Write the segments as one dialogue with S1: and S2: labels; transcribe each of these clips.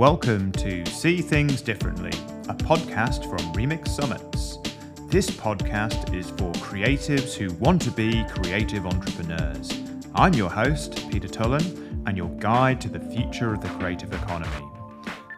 S1: Welcome to See Things Differently, a podcast from Remix Summits. This podcast is for creatives who want to be creative entrepreneurs. I'm your host, Peter Tullin, and your guide to the future of the creative economy.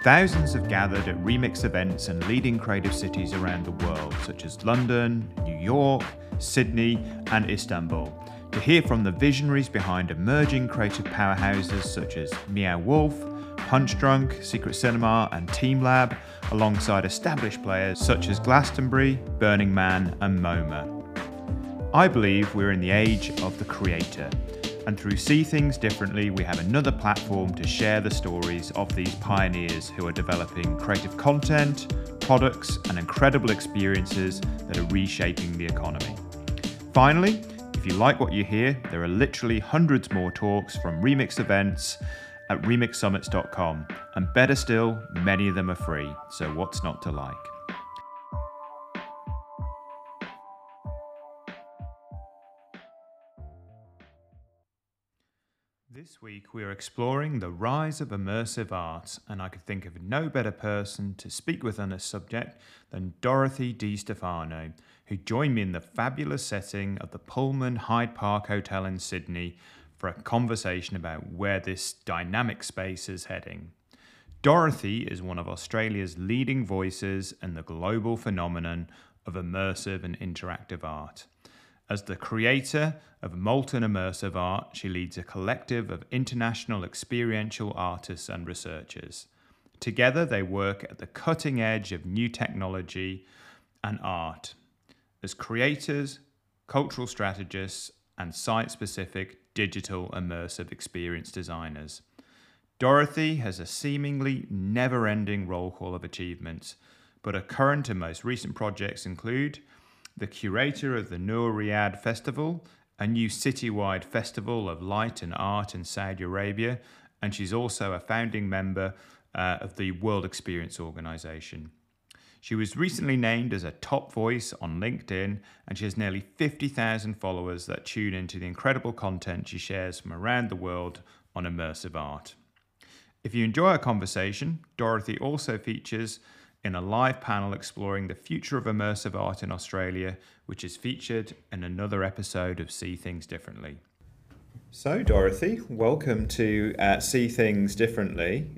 S1: Thousands have gathered at Remix events in leading creative cities around the world, such as London, New York, Sydney, and Istanbul, to hear from the visionaries behind emerging creative powerhouses such as Meow Wolf, Punchdrunk, Secret Cinema, and teamLab, alongside established players such as Glastonbury, Burning Man, and MoMA. I believe we're in the age of the creator, and through See Things Differently, we have another platform to share the stories of these pioneers who are developing creative content, products, and incredible experiences that are reshaping the economy. Finally, if you like what you hear, there are literally hundreds more talks from Remix events at remixsummits.com. And better still, many of them are free, so what's not to like? This week we are exploring the rise of immersive art, and I could think of no better person to speak with on this subject than Dorothy Di Stefano, who joined me in the fabulous setting of the Pullman Hyde Park Hotel in Sydney for a conversation about where this dynamic space is heading. Dorothy is one of Australia's leading voices in the global phenomenon of immersive and interactive art. As the creator of Molten Immersive Art, she leads a collective of international experiential artists and researchers. Together, they work at the cutting edge of new technology and art as creators, cultural strategists, and site specific digital immersive experience designers. Dorothy has a seemingly never ending roll call of achievements, but her current and most recent projects include the curator of the Noor Riyadh Festival, a new citywide festival of light and art in Saudi Arabia, and she's also a founding member uh, of the World Experience Organization. She was recently named as a top voice on LinkedIn, and she has nearly 50,000 followers that tune into the incredible content she shares from around the world on immersive art. If you enjoy our conversation, Dorothy also features in a live panel exploring the future of immersive art in Australia, which is featured in another episode of See Things Differently. So, Dorothy, welcome to uh, See Things Differently.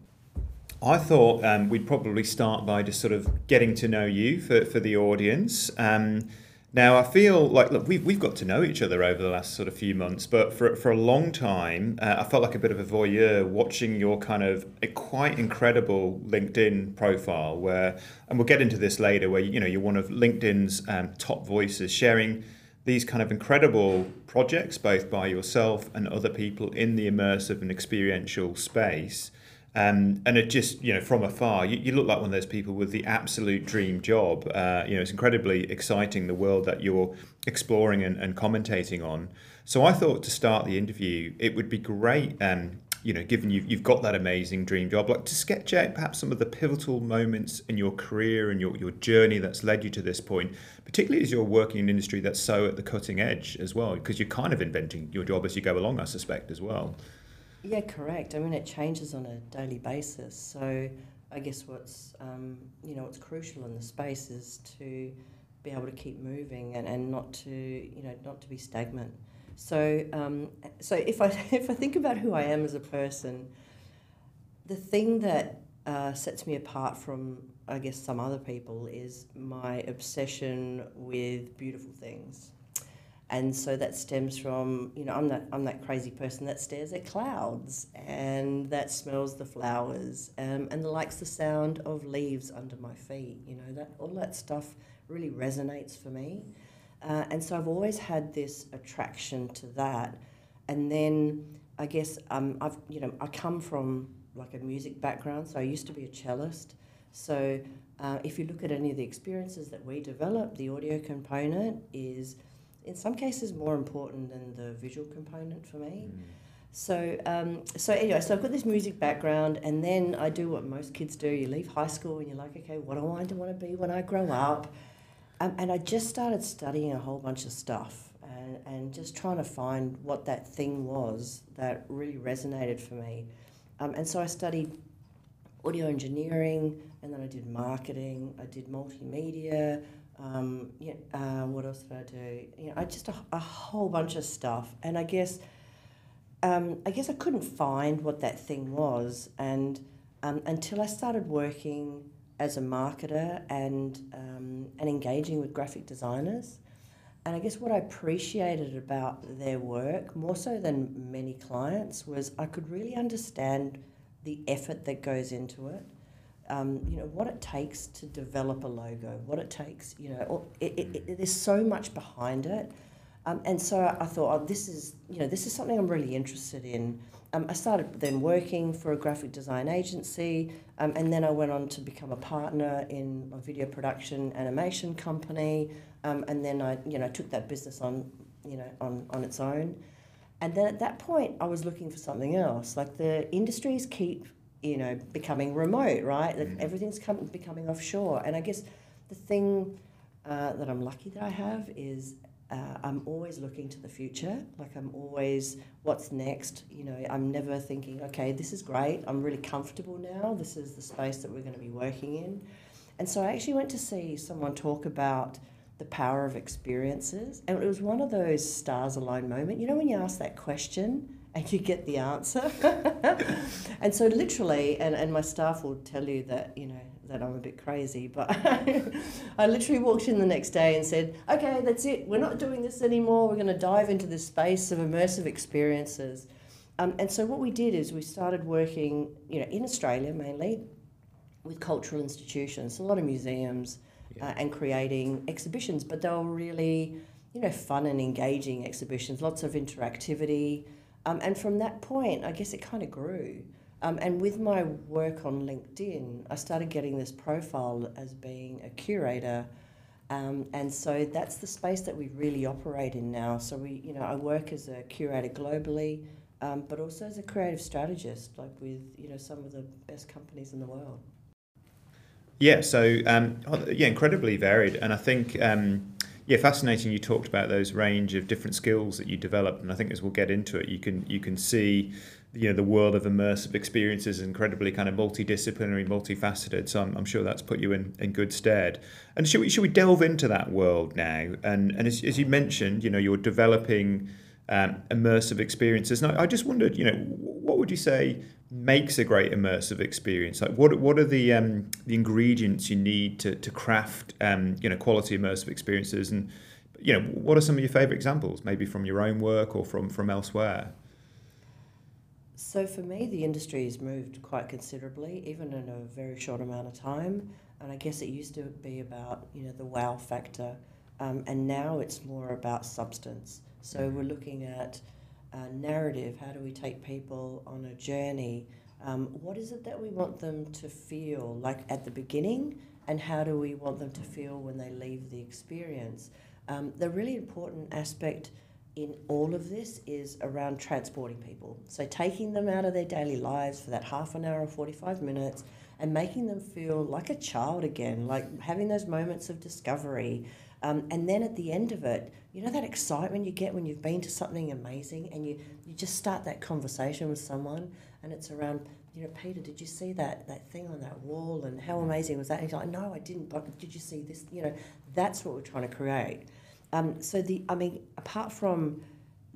S1: I thought um, we'd probably start by just sort of getting to know you for, for the audience. Um, now, I feel like, look, we've, we've got to know each other over the last sort of few months, but for, for a long time, uh, I felt like a bit of a voyeur watching your kind of quite incredible LinkedIn profile where, and we'll get into this later, where, you know, you're one of LinkedIn's um, top voices sharing these kind of incredible projects, both by yourself and other people in the immersive and experiential space. Um, and it just, you know, from afar, you, you, look like one of those people with the absolute dream job. Uh, you know, it's incredibly exciting the world that you're exploring and, and, commentating on. So I thought to start the interview, it would be great, um, you know, given you've, you've got that amazing dream job, like to sketch out perhaps some of the pivotal moments in your career and your, your journey that's led you to this point, particularly as you're working in an industry that's so at the cutting edge as well, because you're kind of inventing your job as you go along, I suspect, as well.
S2: Yeah, correct. I mean, it changes on a daily basis. So I guess what's um, you know what's crucial in the space is to be able to keep moving and, and not to you know not to be stagnant. So um, so if I if I think about who I am as a person, the thing that uh, sets me apart from I guess some other people is my obsession with beautiful things and so that stems from you know I'm that I'm that crazy person that stares at clouds and that smells the flowers um, and likes the sound of leaves under my feet. You know that all that stuff really resonates for me, uh, and so I've always had this attraction to that. And then I guess um, I've you know I come from like a music background, so I used to be a cellist. So uh, if you look at any of the experiences that we develop, the audio component is in some cases more important than the visual component for me. Mm. So, um, so anyway, so I've got this music background, and then I do what most kids do. You leave high school, and you're like, okay, what do I want to be when I grow up? Um, and I just started studying a whole bunch of stuff, and, and just trying to find what that thing was that really resonated for me. Um, and so I studied audio engineering, and then I did marketing. I did multimedia. Um, yeah, uh, what else did I do? You know, I just a, a whole bunch of stuff, and I guess, um, I guess I couldn't find what that thing was, and um, until I started working as a marketer and um, and engaging with graphic designers. And I guess what I appreciated about their work, more so than many clients, was I could really understand the effort that goes into it. Um, you know what it takes to develop a logo, what it takes. You know, it, it, it, there's so much behind it, um, and so I thought, oh, this is you know this is something I'm really interested in. Um, I started then working for a graphic design agency, um, and then I went on to become a partner in a video production animation company, um, and then I you know took that business on you know on on its own. And then at that point, I was looking for something else. Like the industries keep, you know, becoming remote, right? Mm. Everything's come, becoming offshore. And I guess the thing uh, that I'm lucky that I have is uh, I'm always looking to the future. Like I'm always, what's next? You know, I'm never thinking, okay, this is great. I'm really comfortable now. This is the space that we're going to be working in. And so I actually went to see someone talk about the power of experiences. And it was one of those stars alone moment. You know when you ask that question and you get the answer? and so literally, and, and my staff will tell you that, you know, that I'm a bit crazy, but I literally walked in the next day and said, okay, that's it. We're not doing this anymore. We're going to dive into this space of immersive experiences. Um, and so what we did is we started working, you know, in Australia mainly with cultural institutions, a lot of museums, yeah. uh, and creating exhibitions. But they were really, you know, fun and engaging exhibitions, lots of interactivity. Um, and from that point, I guess it kind of grew. Um, and with my work on LinkedIn, I started getting this profile as being a curator. Um, and so that's the space that we really operate in now. So we, you know, I work as a curator globally, um, but also as a creative strategist, like with you know some of the best companies in the world.
S1: Yeah, so um, yeah, incredibly varied, and I think um, yeah, fascinating. You talked about those range of different skills that you developed, and I think as we'll get into it, you can you can see you know the world of immersive experiences is incredibly kind of multidisciplinary, multifaceted. So I'm, I'm sure that's put you in, in good stead. And should we should we delve into that world now? And and as, as you mentioned, you know you're developing um, immersive experiences. And I, I just wondered, you know, what would you say makes a great immersive experience? Like, what what are the um, the ingredients you need to to craft um, you know quality immersive experiences? And you know, what are some of your favorite examples, maybe from your own work or from from elsewhere?
S2: So for me, the industry has moved quite considerably, even in a very short amount of time. And I guess it used to be about you know the wow factor, um, and now it's more about substance. So we're looking at uh, narrative. How do we take people on a journey? Um, what is it that we want them to feel like at the beginning, and how do we want them to feel when they leave the experience? Um, the really important aspect in all of this is around transporting people. So taking them out of their daily lives for that half an hour or 45 minutes and making them feel like a child again, like having those moments of discovery, um, and then at the end of it, you know that excitement you get when you've been to something amazing and you, you just start that conversation with someone and it's around, you know, Peter, did you see that, that thing on that wall and how amazing was that? And he's like, no, I didn't, but did you see this? You know, that's what we're trying to create. Um, so the, I mean, apart from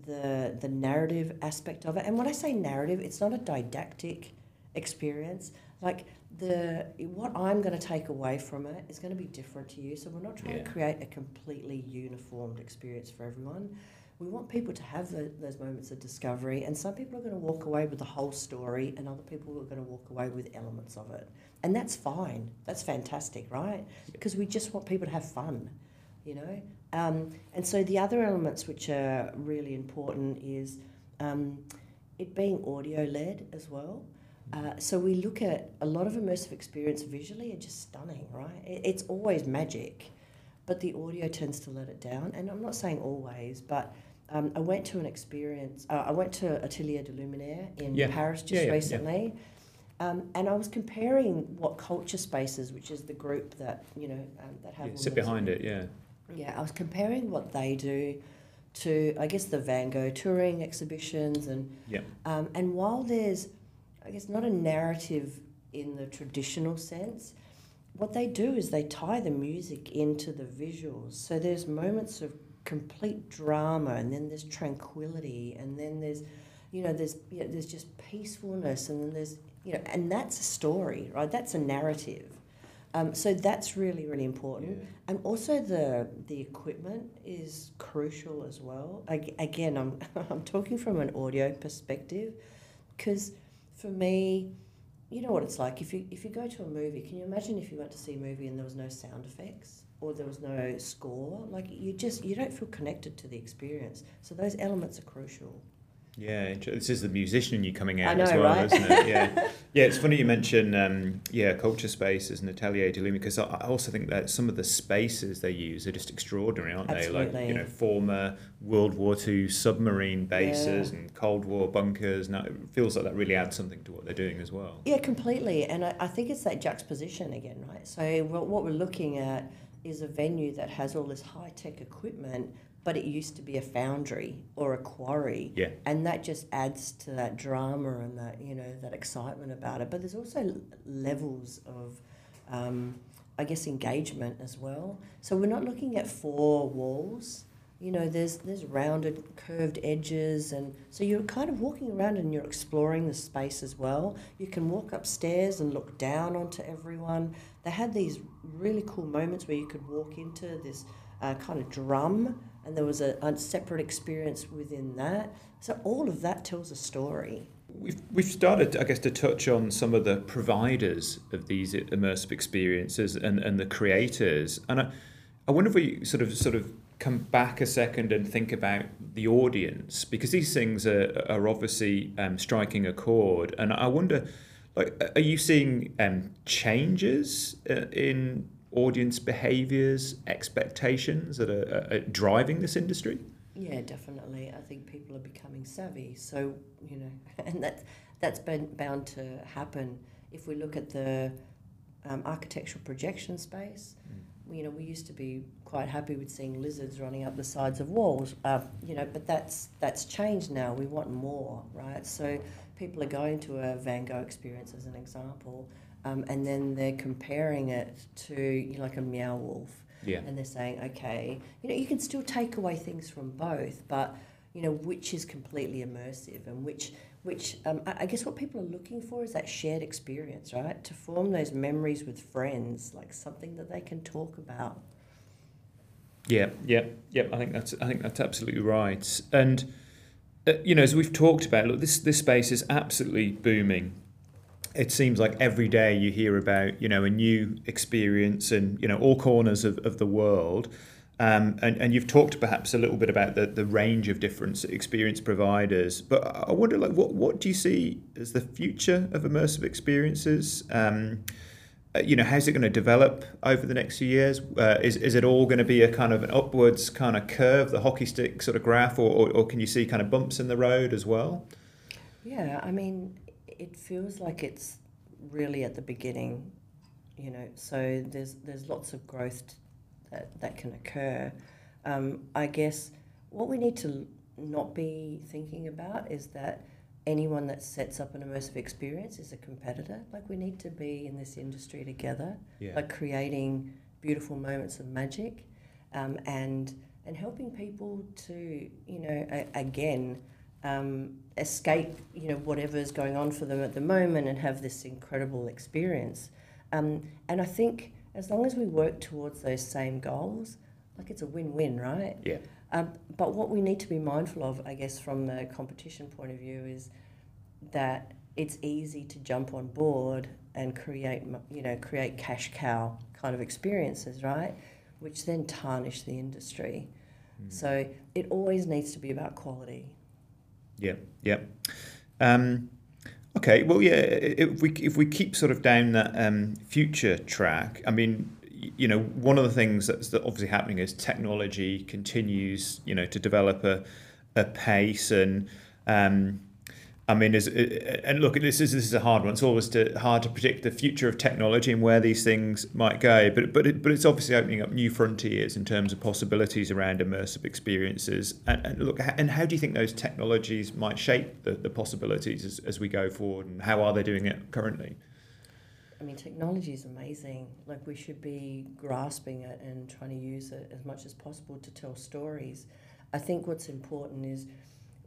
S2: the, the narrative aspect of it, and when I say narrative, it's not a didactic experience. Like the what I'm going to take away from it is going to be different to you. So we're not trying yeah. to create a completely uniformed experience for everyone. We want people to have the, those moments of discovery, and some people are going to walk away with the whole story, and other people are going to walk away with elements of it, and that's fine. That's fantastic, right? Because we just want people to have fun, you know. Um, and so the other elements which are really important is um, it being audio led as well. Uh, so we look at a lot of immersive experience visually are just stunning, right? It, it's always magic, but the audio tends to let it down. And I'm not saying always, but um, I went to an experience. Uh, I went to Atelier de Luminaire in yeah. Paris just yeah, yeah, recently. Um, and I was comparing what Culturespaces, which is the group that you know um, that have
S1: sit behind it, yeah.
S2: Yeah, I was comparing what they do to, I guess, the Van Gogh touring exhibitions, and
S1: yeah.
S2: Um, and while there's I guess not a narrative in the traditional sense. What they do is they tie the music into the visuals. So there's moments of complete drama, and then there's tranquility, and then there's, you know, there's you know, there's just peacefulness, and then there's you know, and that's a story, right? That's a narrative. Um, so that's really, really important. Yeah. And also the the equipment is crucial as well. I, again, I'm I'm talking from an audio perspective, because for me, you know what it's like. If you if you go to a movie, can you imagine if you went to see a movie and there was no sound effects or there was no score? Like you just you don't feel connected to the experience. So those elements are crucial.
S1: Yeah, this is the musician you coming out
S2: know,
S1: as well,
S2: right?
S1: isn't it? Yeah, yeah. It's funny you mention um, yeah Culturespaces and Atelier de Lumi because I also think that some of the spaces they use are just extraordinary, aren't
S2: Absolutely.
S1: they? Like you know former World War II submarine bases yeah. and Cold War bunkers. And it feels like that really adds something to what they're doing as well.
S2: Yeah, completely. And I, I think it's that juxtaposition again, right? So what we're looking at is a venue that has all this high tech equipment but it used to be a foundry or a quarry.
S1: Yeah.
S2: And that just adds to that drama and that, you know, that excitement about it. But there's also levels of, um, I guess, engagement as well. So we're not looking at four walls. You know, there's there's rounded, curved edges, and so you're kind of walking around and you're exploring the space as well. You can walk upstairs and look down onto everyone. They had these really cool moments where you could walk into this uh, kind of drum and there was a, a separate experience within that. So all of that tells a story.
S1: We've, we've started, I guess, to touch on some of the providers of these immersive experiences and, and the creators. And I, I wonder if we sort of sort of come back a second and think about the audience because these things are, are obviously um, striking a chord. And I wonder, like, are you seeing um, changes uh, in audience behaviors, expectations that are, are, driving this industry?
S2: Yeah, definitely. I think people are becoming savvy. So, you know, and that, that's been bound to happen. If we look at the um, architectural projection space, mm. you know, we used to be quite happy with seeing lizards running up the sides of walls, uh, you know, but that's, that's changed now. We want more, right? So people are going to a Van Gogh experience as an example um, and then they're comparing it to you know, like a Meow Wolf.
S1: Yeah.
S2: And they're saying, okay, you know, you can still take away things from both, but you know, which is completely immersive and which which um, I guess what people are looking for is that shared experience, right? To form those memories with friends, like something that they can talk about.
S1: Yeah, yeah, yeah. I think that's I think that's absolutely right. And uh, you know, as we've talked about, look, this this space is absolutely booming it seems like every day you hear about you know a new experience in you know all corners of, of the world. Um, and, and you've talked perhaps a little bit about the, the range of different experience providers but I wonder like what, what do you see as the future of immersive experiences? Um, uh, you know how's it going to develop over the next few years? Uh, is, is it all going to be a kind of an upwards kind of curve the hockey stick sort of graph or, or, or can you see kind of bumps in the road as well?
S2: Yeah I mean it feels like it's really at the beginning, you know. So there's there's lots of growth that that can occur. Um, I guess what we need to not be thinking about is that anyone that sets up an immersive experience is a competitor. Like we need to be in this industry together,
S1: yeah.
S2: like creating beautiful moments of magic, um, and and helping people to you know a, again um, escape, you know, whatever's going on for them at the moment and have this incredible experience. Um, and I think as long as we work towards those same goals, like it's a win-win, right?
S1: Yeah.
S2: Um, but what we need to be mindful of, I guess, from the competition point of view, is that it's easy to jump on board and create, you know, create cash cow kind of experiences, right? Which then tarnish the industry. Mm. So it always needs to be about quality.
S1: Yeah, yeah. Um, okay, well, yeah. If we if we keep sort of down that um, future track, I mean, you know, one of the things that's obviously happening is technology continues, you know, to develop a, a pace and um, I mean, is and look, this is this is a hard one. It's always to, hard to predict the future of technology and where these things might go. But but it, but it's obviously opening up new frontiers in terms of possibilities around immersive experiences. And, and look, and how do you think those technologies might shape the, the possibilities as, as we go forward? And how are they doing it currently?
S2: I mean, technology is amazing. Like, we should be grasping it and trying to use it as much as possible to tell stories. I think what's important is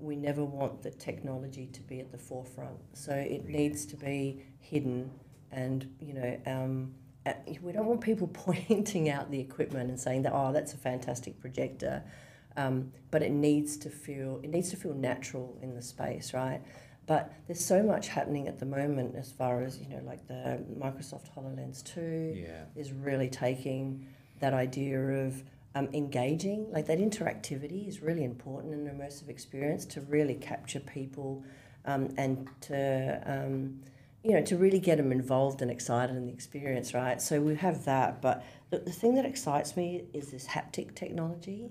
S2: we never want the technology to be at the forefront. So it needs to be hidden, and you know, um, we don't want people pointing out the equipment and saying that oh, that's a fantastic projector. Um, but it needs to feel it needs to feel natural in the space, right? But there's so much happening at the moment as far as you know, like the Microsoft HoloLens Two
S1: yeah.
S2: is really taking that idea of um, engaging. Like that interactivity is really important in an immersive experience to really capture people um, and to um, you know to really get them involved and excited in the experience, right? So we have that, but the, the thing that excites me is this haptic technology.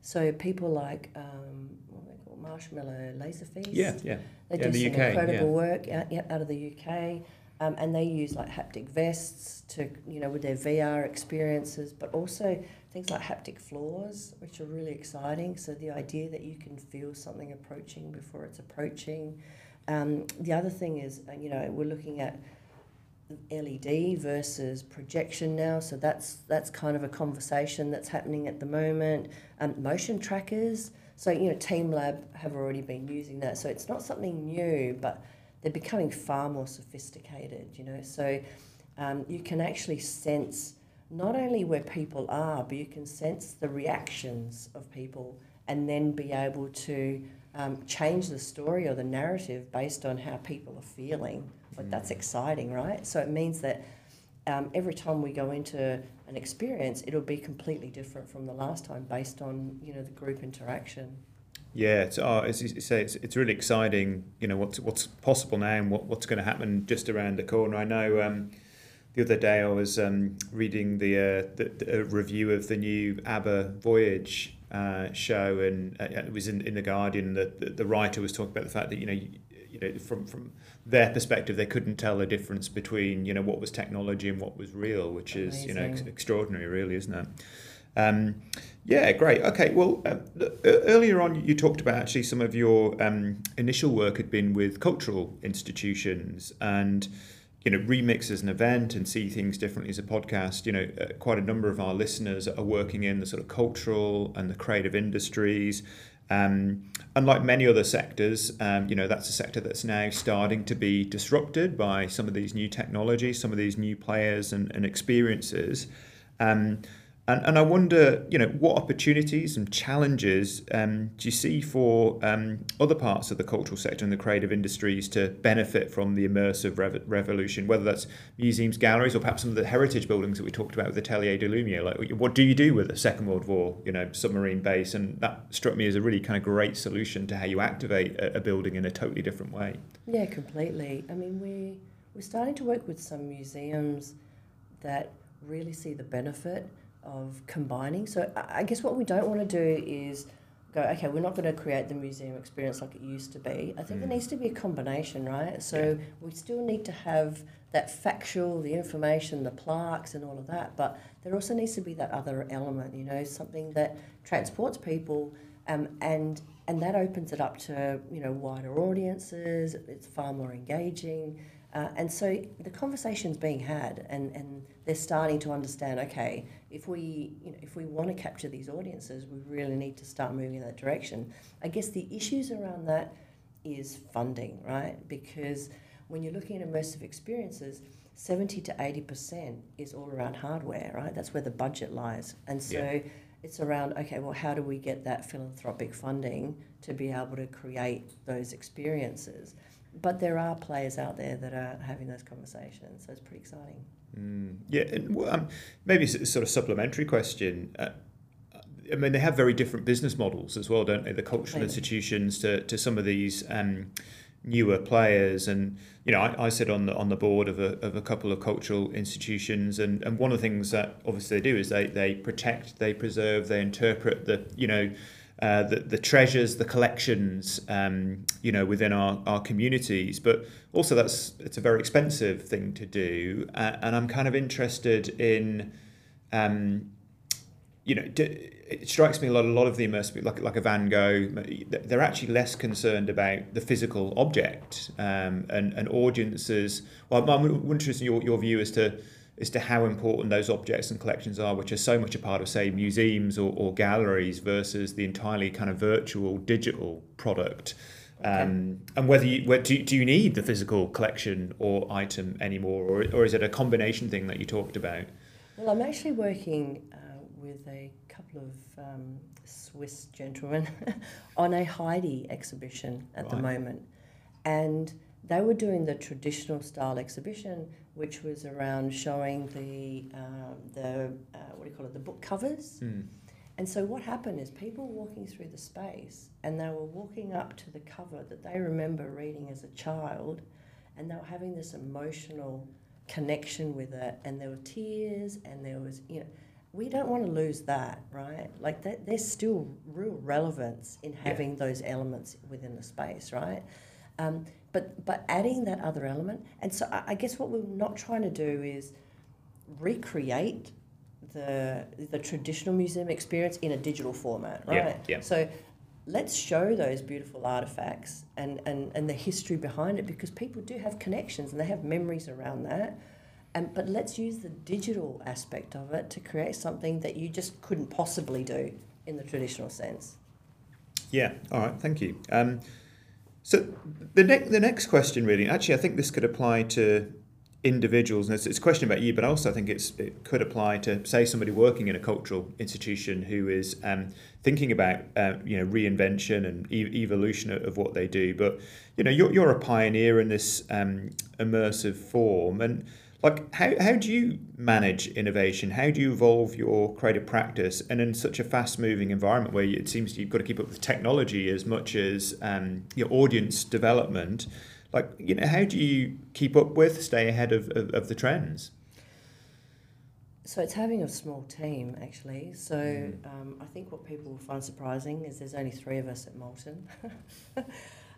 S2: So people like um, what they call Marshmallow Laser Feast.
S1: Yeah, yeah.
S2: They
S1: yeah,
S2: do
S1: the
S2: some
S1: UK,
S2: incredible
S1: yeah.
S2: work out, yeah, out of the UK. Um, and they use like haptic vests to, you know, with their VR experiences, but also things like haptic floors, which are really exciting. So the idea that you can feel something approaching before it's approaching. Um, the other thing is, uh, you know, we're looking at LED versus projection now. So that's that's kind of a conversation that's happening at the moment. Um, motion trackers. So you know, teamLab have already been using that. So it's not something new, but they're becoming far more sophisticated, you know. So um, you can actually sense not only where people are, but you can sense the reactions of people and then be able to um, change the story or the narrative based on how people are feeling. But mm. that's exciting, right? So it means that um, every time we go into an experience, it'll be completely different from the last time based on you know the group interaction.
S1: Yeah, it's, oh, as you say, it's, it's really exciting. You know what's what's possible now and what, what's going to happen just around the corner. I know um, the other day I was um, reading the, uh, the, the review of the new ABBA Voyage uh, show, and uh, it was in, in the Guardian. The, the, the writer was talking about the fact that you know you, you know from from their perspective they couldn't tell the difference between you know what was technology and what was real, which Amazing. is you know ex- extraordinary, really, isn't it? Um, yeah, great. Okay, well, uh, earlier on you talked about actually some of your um, initial work had been with cultural institutions and you know remix as an event and see things differently as a podcast. You know, uh, quite a number of our listeners are working in the sort of cultural and the creative industries. Um, unlike many other sectors, um, you know that's a sector that's now starting to be disrupted by some of these new technologies, some of these new players and, and experiences. Um, and, and I wonder, you know, what opportunities and challenges um, do you see for um, other parts of the cultural sector and the creative industries to benefit from the immersive rev- revolution, whether that's museums, galleries, or perhaps some of the heritage buildings that we talked about with the Atelier de Lumière? Like, what do you do with a Second World War, you know, submarine base? And that struck me as a really kind of great solution to how you activate a, a building in a totally different way.
S2: Yeah, completely. I mean, we we're starting to work with some museums that really see the benefit of combining. So I guess what we don't want to do is go, okay, we're not going to create the museum experience like it used to be. I think mm. there needs to be a combination, right? So yeah. we still need to have that factual, the information, the plaques, and all of that, but there also needs to be that other element, you know, something that transports people, um, and and that opens it up to you know wider audiences. It's far more engaging. Uh, and so the conversation's being had, and, and they're starting to understand. Okay, if we you know if we want to capture these audiences, we really need to start moving in that direction. I guess the issues around that is funding, right? Because when you're looking at immersive experiences, seventy to eighty percent is all around hardware, right? That's where the budget lies, and so. Yeah. It's around okay. Well, how do we get that philanthropic funding to be able to create those experiences? But there are players out there that are having those conversations, so it's pretty exciting.
S1: Mm, yeah, and um, maybe it's a sort of supplementary question. Uh, I mean, they have very different business models as well, don't they? The cultural institutions to, to some of these um, newer players, and you know, I, I sit on the on the board of a, of a couple of cultural institutions, and, and one of the things that obviously they do is they they protect, they preserve, they interpret the you know uh, the, the treasures, the collections, um, you know, within our, our communities. But also, that's it's a very expensive thing to do, uh, and I'm kind of interested in, um, you know, it strikes me a lot. A lot of the immersive, like like a Van Gogh, they're actually less concerned about the physical object, um, and and audiences. Well, I'm interested in your, your view as to as to how important those objects and collections are, which are so much a part of, say, museums or, or galleries, versus the entirely kind of virtual digital product. Okay. Um, and whether you where, do, do you need the physical collection or item anymore, or, or is it a combination thing that you talked about?
S2: Well, I'm actually working uh, with a couple of um, Swiss gentlemen on a Heidi exhibition at right. the moment. And they were doing the traditional style exhibition, which was around showing the, um, the uh, what do you call it, the book covers. Mm. And so what happened is people were walking through the space and they were walking up to the cover that they remember reading as a child and they were having this emotional connection with it and there were tears and there was, you know, we don't want to lose that, right? Like that, there's still real relevance in having yeah. those elements within the space, right? Um, but but adding that other element, and so I, I guess what we're not trying to do is recreate the the traditional museum experience in a digital format, right?
S1: Yeah, yeah.
S2: So let's show those beautiful artifacts and, and, and the history behind it because people do have connections and they have memories around that. And, but let's use the digital aspect of it to create something that you just couldn't possibly do in the traditional sense.
S1: Yeah, all right, thank you. Um, so the, ne- the next question, really, actually, I think this could apply to individuals, and it's, it's a question about you, but also I think it's, it could apply to, say, somebody working in a cultural institution who is um, thinking about, uh, you know, reinvention and e- evolution of, of, what they do. But, you know, you're, you're a pioneer in this um, immersive form, and like how, how do you manage innovation? How do you evolve your creative practice? And in such a fast moving environment where it seems you've got to keep up with technology as much as um, your audience development like you know how do you keep up with stay ahead of, of, of the trends?
S2: So it's having a small team actually. So mm. um, i think what people will find surprising is there's only three of us at Molten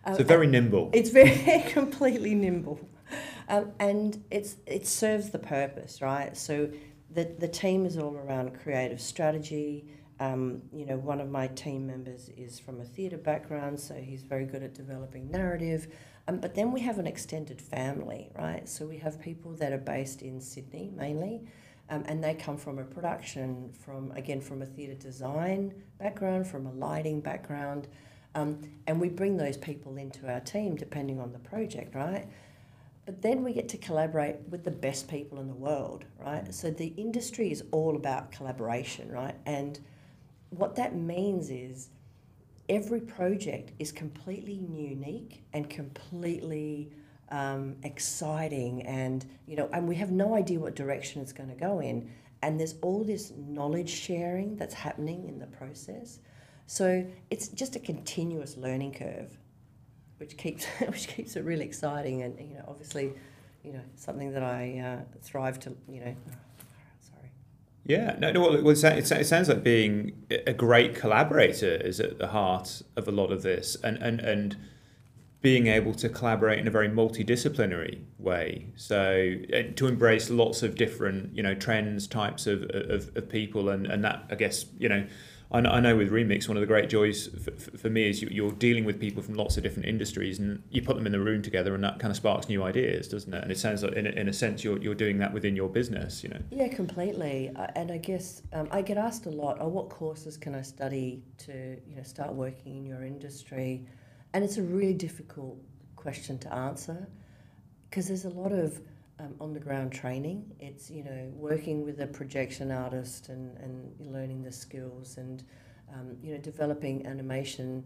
S1: um, so very nimble.
S2: It's very completely nimble um, and it's it serves the purpose, right? So the the team is all around creative strategy. Um, you know, one of my team members is from a theatre background, so he's very good at developing narrative. Um, but then we have an extended family, right? So we have people that are based in Sydney mainly, um, and they come from a production, from again from a theatre design background, from a lighting background, um, and we bring those people into our team depending on the project, right? But then we get to collaborate with the best people in the world, right? So the industry is all about collaboration, right? And what that means is every project is completely unique and completely um, exciting and you know and we have no idea what direction it's going to go in and there's all this knowledge sharing that's happening in the process so it's just a continuous learning curve which keeps which keeps it really exciting and you know obviously you know something that I uh, thrive to you know. sorry.
S1: Yeah, no, no. Well, it, sounds like being a great collaborator is at the heart of a lot of this, and and and being able to collaborate in a very multidisciplinary way. So to embrace lots of different, you know, trends, types of, of, of people, and, and that I guess you know I know with Remix, one of the great joys for, for me is you, are dealing with people from lots of different industries, and you put them in the room together, and that kind of sparks new ideas, doesn't it? And it sounds like, in a, in a sense, you're, you're doing that within your business, you know.
S2: Yeah, completely. And I guess um, I get asked a lot, "Oh, what courses can I study to, you know, start working in your industry?" And it's a really difficult question to answer because there's a lot of um, on the ground training. It's you know working with a projection artist and, and learning the skills and um, you know developing animation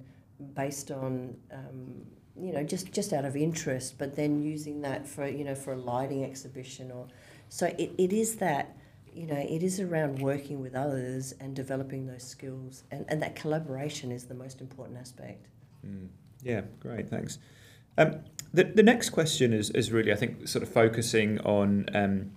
S2: based on um, you know just just out of interest, but then using that for you know for a lighting exhibition or so it, it is that you know it is around working with others and developing those skills and, and that collaboration is the most important aspect.
S1: Mm. Yeah, great, thanks. Um, the, the next question is, is really, I think, sort of focusing on um,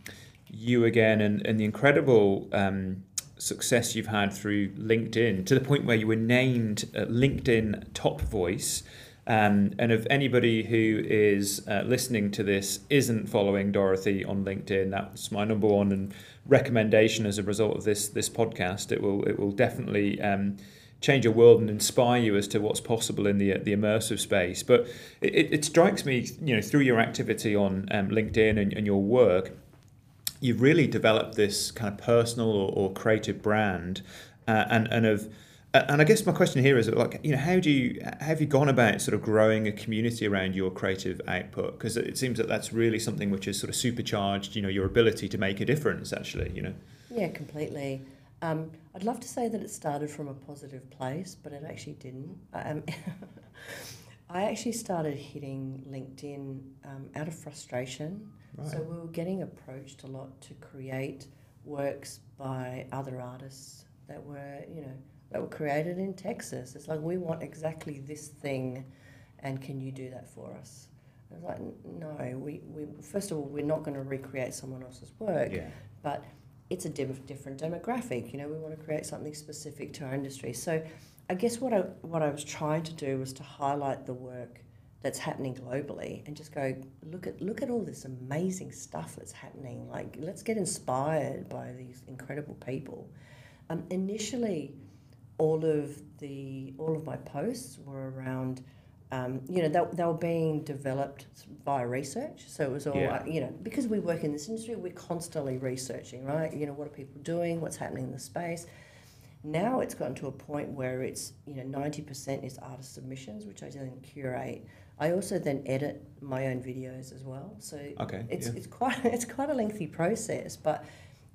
S1: you again and, and the incredible um, success you've had through LinkedIn to the point where you were named LinkedIn Top Voice Um, and if anybody who is uh, listening to this isn't following Dorothy on LinkedIn, that's my number one and recommendation as a result of this this podcast. It will it will definitely um, change your world and inspire you as to what's possible in the the immersive space. But it, it strikes me, you know, through your activity on um, LinkedIn and, and your work, you've really developed this kind of personal or, or creative brand, uh, and and of and I guess my question here is like you know how do you have you gone about sort of growing a community around your creative output? Because it seems that that's really something which is sort of supercharged you know your ability to make a difference actually you know?
S2: Yeah completely. Um, I'd love to say that it started from a positive place but it actually didn't um, I actually started hitting LinkedIn um, out of frustration right. so we were getting approached a lot to create works by other artists that were you know that were created in Texas. It's like, we want exactly this thing, and can you do that for us? I was like, no, we, we first of all, we're not going to recreate someone else's work, yeah. but it's a diff- different demographic. You know, we want to create something specific to our industry. So, I guess what I what I was trying to do was to highlight the work that's happening globally and just go look at look at all this amazing stuff that's happening. Like, let's get inspired by these incredible people. Um, initially, all of the all of my posts were around um, you know they, they were being developed via research so it was all yeah. you know because we work in this industry we're constantly researching right you know what are people doing what's happening in the space now it's gotten to a point where it's you know 90% is artist submissions which i then curate i also then edit my own videos as well so
S1: okay,
S2: it's,
S1: yeah.
S2: it's quite it's quite a lengthy process but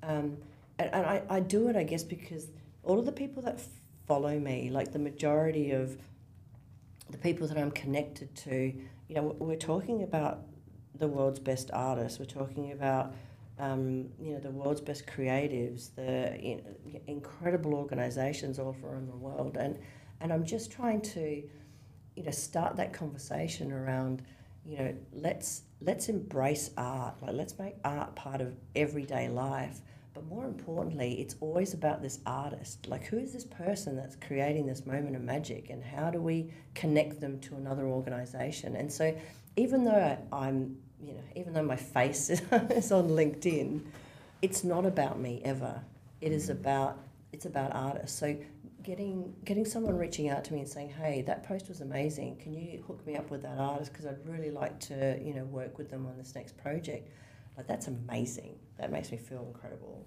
S2: um, and, and I, I do it i guess because all of the people that follow me. Like the majority of the people that I'm connected to, you know, we're talking about the world's best artists. We're talking about um, you know the world's best creatives, the you know, incredible organisations all around the world, and and I'm just trying to you know start that conversation around you know let's let's embrace art. Like let's make art part of everyday life but more importantly, it's always about this artist. Like, who is this person that's creating this moment of magic, and how do we connect them to another organization? And so, even though I'm, you know, even though my face is, on LinkedIn, it's not about me ever. It is mm. about it's about artists. So getting getting someone reaching out to me and saying, "Hey, that post was amazing. Can you hook me up with that artist? Because I'd really like to, you know, work with them on this next project." Like that's amazing. That makes me feel incredible.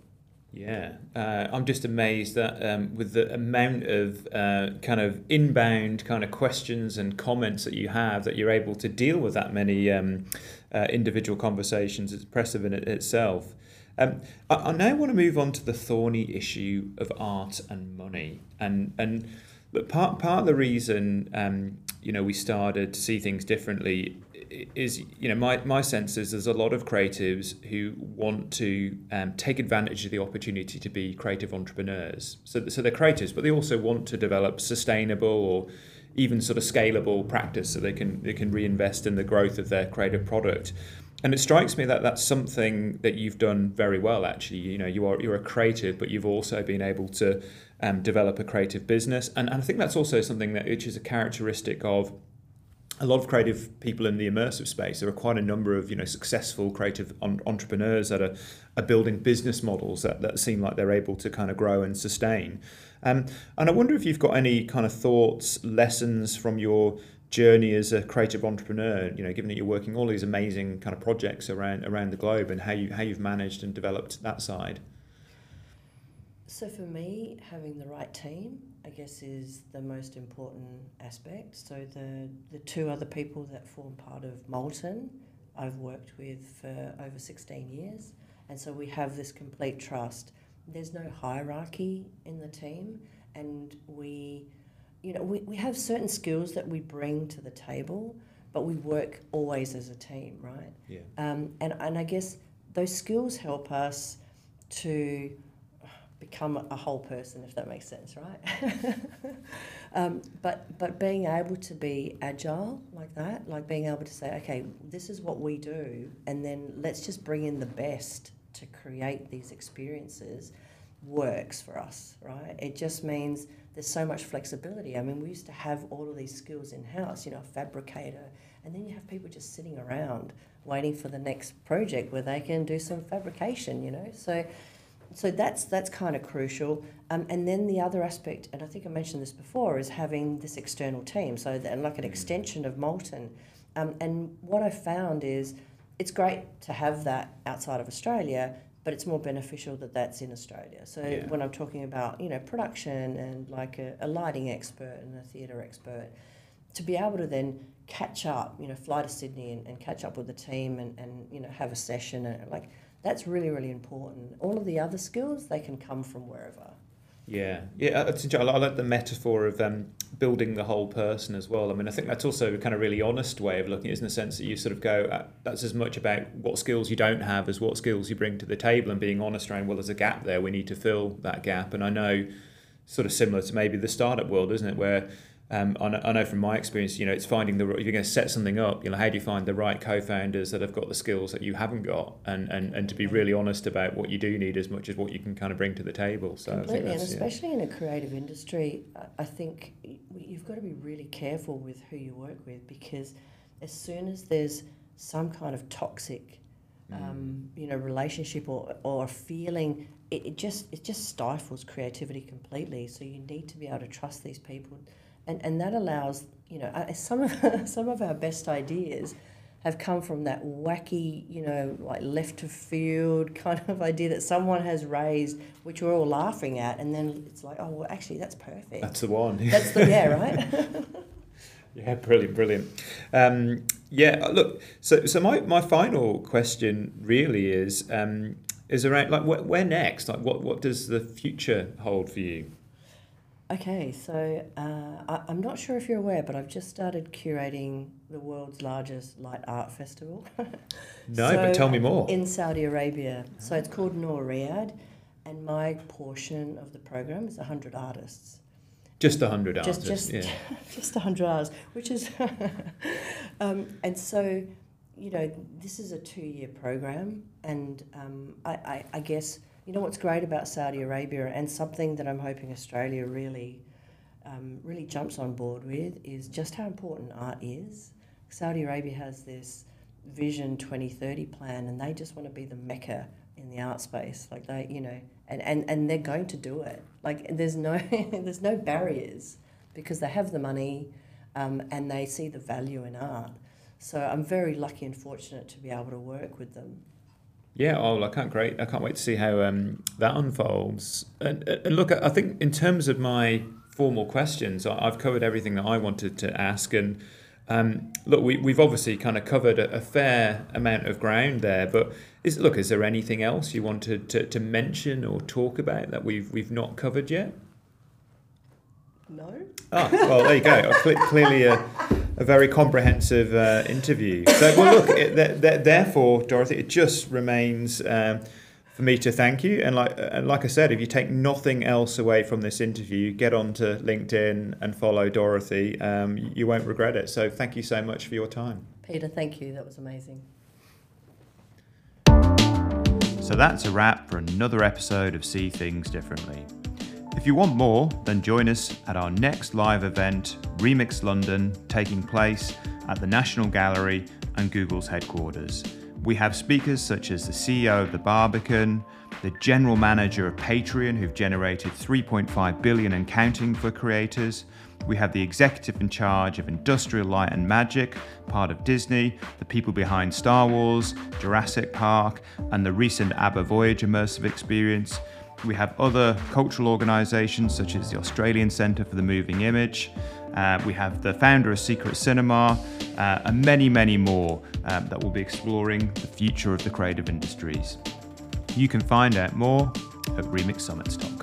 S1: Yeah, uh, I'm just amazed that um, with the amount of uh, kind of inbound kind of questions and comments that you have, that you're able to deal with that many um, uh, individual conversations. It's impressive in it itself. Um, I, I, now want to move on to the thorny issue of art and money, and and but part part of the reason um, you know we started to see things differently is you know my, my sense is there's a lot of creatives who want to um, take advantage of the opportunity to be creative entrepreneurs. So, so they're creatives but they also want to develop sustainable or even sort of scalable practice so they can they can reinvest in the growth of their creative product. And it strikes me that that's something that you've done very well actually. You know you are you're a creative but you've also been able to um, develop a creative business. And, and I think that's also something that which is a characteristic of a lot of creative people in the immersive space. There are quite a number of you know successful creative on- entrepreneurs that are, are building business models that, that seem like they're able to kind of grow and sustain. Um, and I wonder if you've got any kind of thoughts, lessons from your journey as a creative entrepreneur. You know, given that you're working all these amazing kind of projects around around the globe, and how you how you've managed and developed that side.
S2: So for me, having the right team, I guess, is the most important aspect. So the the two other people that form part of Molten, I've worked with for over sixteen years, and so we have this complete trust. There's no hierarchy in the team, and we, you know, we, we have certain skills that we bring to the table, but we work always as a team, right?
S1: Yeah.
S2: Um, and and I guess those skills help us to become a whole person, if that makes sense, right? um, but but being able to be agile like that, like being able to say, okay, this is what we do, and then let's just bring in the best to create these experiences, works for us, right? It just means there's so much flexibility. I mean, we used to have all of these skills in house, you know, fabricator, and then you have people just sitting around waiting for the next project where they can do some fabrication, you know. So, so that's that's kind of crucial. Um, and then the other aspect, and I think I mentioned this before, is having this external team. So, that, like an mm. extension of Molten. Um, and what I found is it's great to have that outside of Australia, but it's more beneficial that that's in Australia. So yeah. when I'm talking about you know production and like a, a lighting expert and a theatre expert, to be able to then catch up, you know, fly to Sydney and, and catch up with the team and, and you know have a session and like that's really really important. All of the other skills they can come from wherever.
S1: Yeah, yeah. I like the metaphor of um, building the whole person as well. I mean, I think that's also a kind of really honest way of looking at it, in the sense that you sort of go, uh, that's as much about what skills you don't have as what skills you bring to the table, and being honest around, well, there's a gap there. We need to fill that gap. And I know, sort of similar to maybe the startup world, isn't it, where um, I, know, from my experience, you know, it's finding the if you're going to set something up, you know, how do you find the right co-founders that have got the skills that you haven't got, and, and, and to be really honest about what you do need as much as what you can kind of bring to the table.
S2: So completely, and especially yeah. in a creative industry, I think you've got to be really careful with who you work with because as soon as there's some kind of toxic, mm. um, you know, relationship or or feeling, it, it just it just stifles creativity completely. So you need to be able to trust these people and and that allows you know uh, some of some of our best ideas have come from that wacky, you know, like left of field kind of idea that someone has raised, which we're all laughing at, and then it's like, oh, well, actually, that's perfect.
S1: That's the one.
S2: That's the yeah, right.
S1: yeah, brilliant, brilliant. Um, yeah, look. So, so my, my final question really is um, is around like where, where next? Like, what what does the future hold for you?
S2: Okay, so uh, I, I'm not sure if you're aware, but I've just started curating the world's largest light art festival.
S1: no, so but tell me more.
S2: In Saudi Arabia. So it's called Noor Riyadh, and my portion of the program is 100 artists.
S1: Just 100 artists?
S2: Just,
S1: yeah.
S2: just 100 artists, which is. um, and so, you know, this is a two year program, and um, I, I, I guess you know what's great about Saudi Arabia and something that I'm hoping Australia really, um, really jumps on board with is just how important art is. Saudi Arabia has this Vision 2030 plan, and they just want to be the mecca in the art space. Like they, you know, and, and, and they're going to do it. Like there's no there's no barriers because they have the money, um, and they see the value in art. So I'm very lucky and fortunate to be able to work with them.
S1: Yeah, oh, I can't great. I can't wait to see how um, that unfolds. And, and look, I think in terms of my formal questions, I've covered everything that I wanted to ask. And um, look, we, we've obviously kind of covered a, a, fair amount of ground there. But is look, is there anything else you wanted to, to mention or talk about that we've we've not covered yet?
S2: No.
S1: Ah, well, there you go. Clearly, a, a very comprehensive uh, interview. So, well, look, it, th- th- therefore, Dorothy, it just remains um, for me to thank you. And like, and like I said, if you take nothing else away from this interview, get onto LinkedIn and follow Dorothy. Um, you won't regret it. So, thank you so much for your time.
S2: Peter, thank you. That was amazing.
S1: So that's a wrap for another episode of See Things Differently. If you want more, then join us at our next live event, Remix London, taking place at the National Gallery and Google's headquarters. We have speakers such as the CEO of the Barbican, the general manager of Patreon, who've generated 3.5 billion and counting for creators. We have the executive in charge of Industrial Light and Magic, part of Disney, the people behind Star Wars, Jurassic Park, and the recent ABBA Voyage immersive experience. We have other cultural organisations such as the Australian Centre for the Moving Image. Uh, we have the founder of Secret Cinema, uh, and many, many more um, that will be exploring the future of the creative industries. You can find out more at remixsummits.com.